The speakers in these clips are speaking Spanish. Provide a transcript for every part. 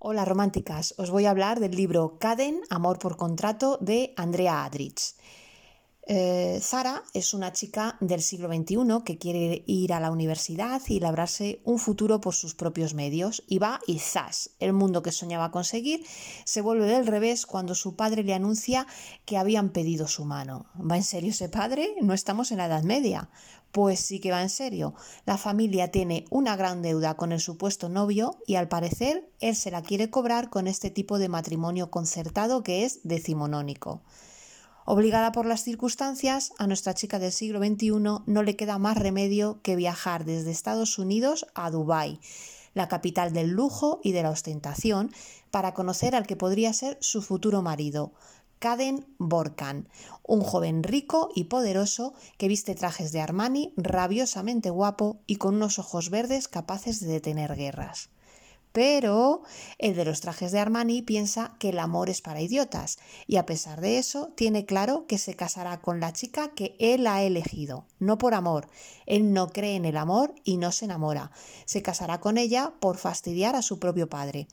Hola románticas, os voy a hablar del libro Caden, Amor por Contrato de Andrea Adrich. Eh, Zara es una chica del siglo XXI que quiere ir a la universidad y labrarse un futuro por sus propios medios. Y va y zas, el mundo que soñaba conseguir se vuelve del revés cuando su padre le anuncia que habían pedido su mano. ¿Va en serio ese padre? No estamos en la Edad Media. Pues sí que va en serio. La familia tiene una gran deuda con el supuesto novio y al parecer él se la quiere cobrar con este tipo de matrimonio concertado que es decimonónico. Obligada por las circunstancias, a nuestra chica del siglo XXI no le queda más remedio que viajar desde Estados Unidos a Dubái, la capital del lujo y de la ostentación, para conocer al que podría ser su futuro marido, Kaden Borkan, un joven rico y poderoso que viste trajes de Armani, rabiosamente guapo y con unos ojos verdes capaces de detener guerras. Pero el de los trajes de Armani piensa que el amor es para idiotas y a pesar de eso tiene claro que se casará con la chica que él ha elegido, no por amor. Él no cree en el amor y no se enamora. Se casará con ella por fastidiar a su propio padre.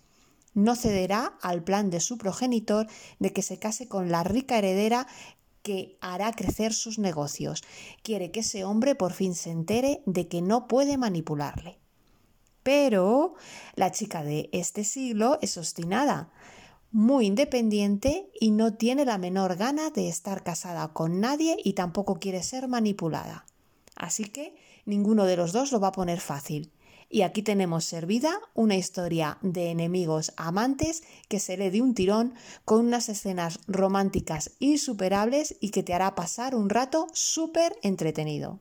No cederá al plan de su progenitor de que se case con la rica heredera que hará crecer sus negocios. Quiere que ese hombre por fin se entere de que no puede manipularle. Pero la chica de este siglo es obstinada, muy independiente y no tiene la menor gana de estar casada con nadie y tampoco quiere ser manipulada. Así que ninguno de los dos lo va a poner fácil. Y aquí tenemos servida una historia de enemigos amantes que se lee de un tirón con unas escenas románticas insuperables y que te hará pasar un rato súper entretenido.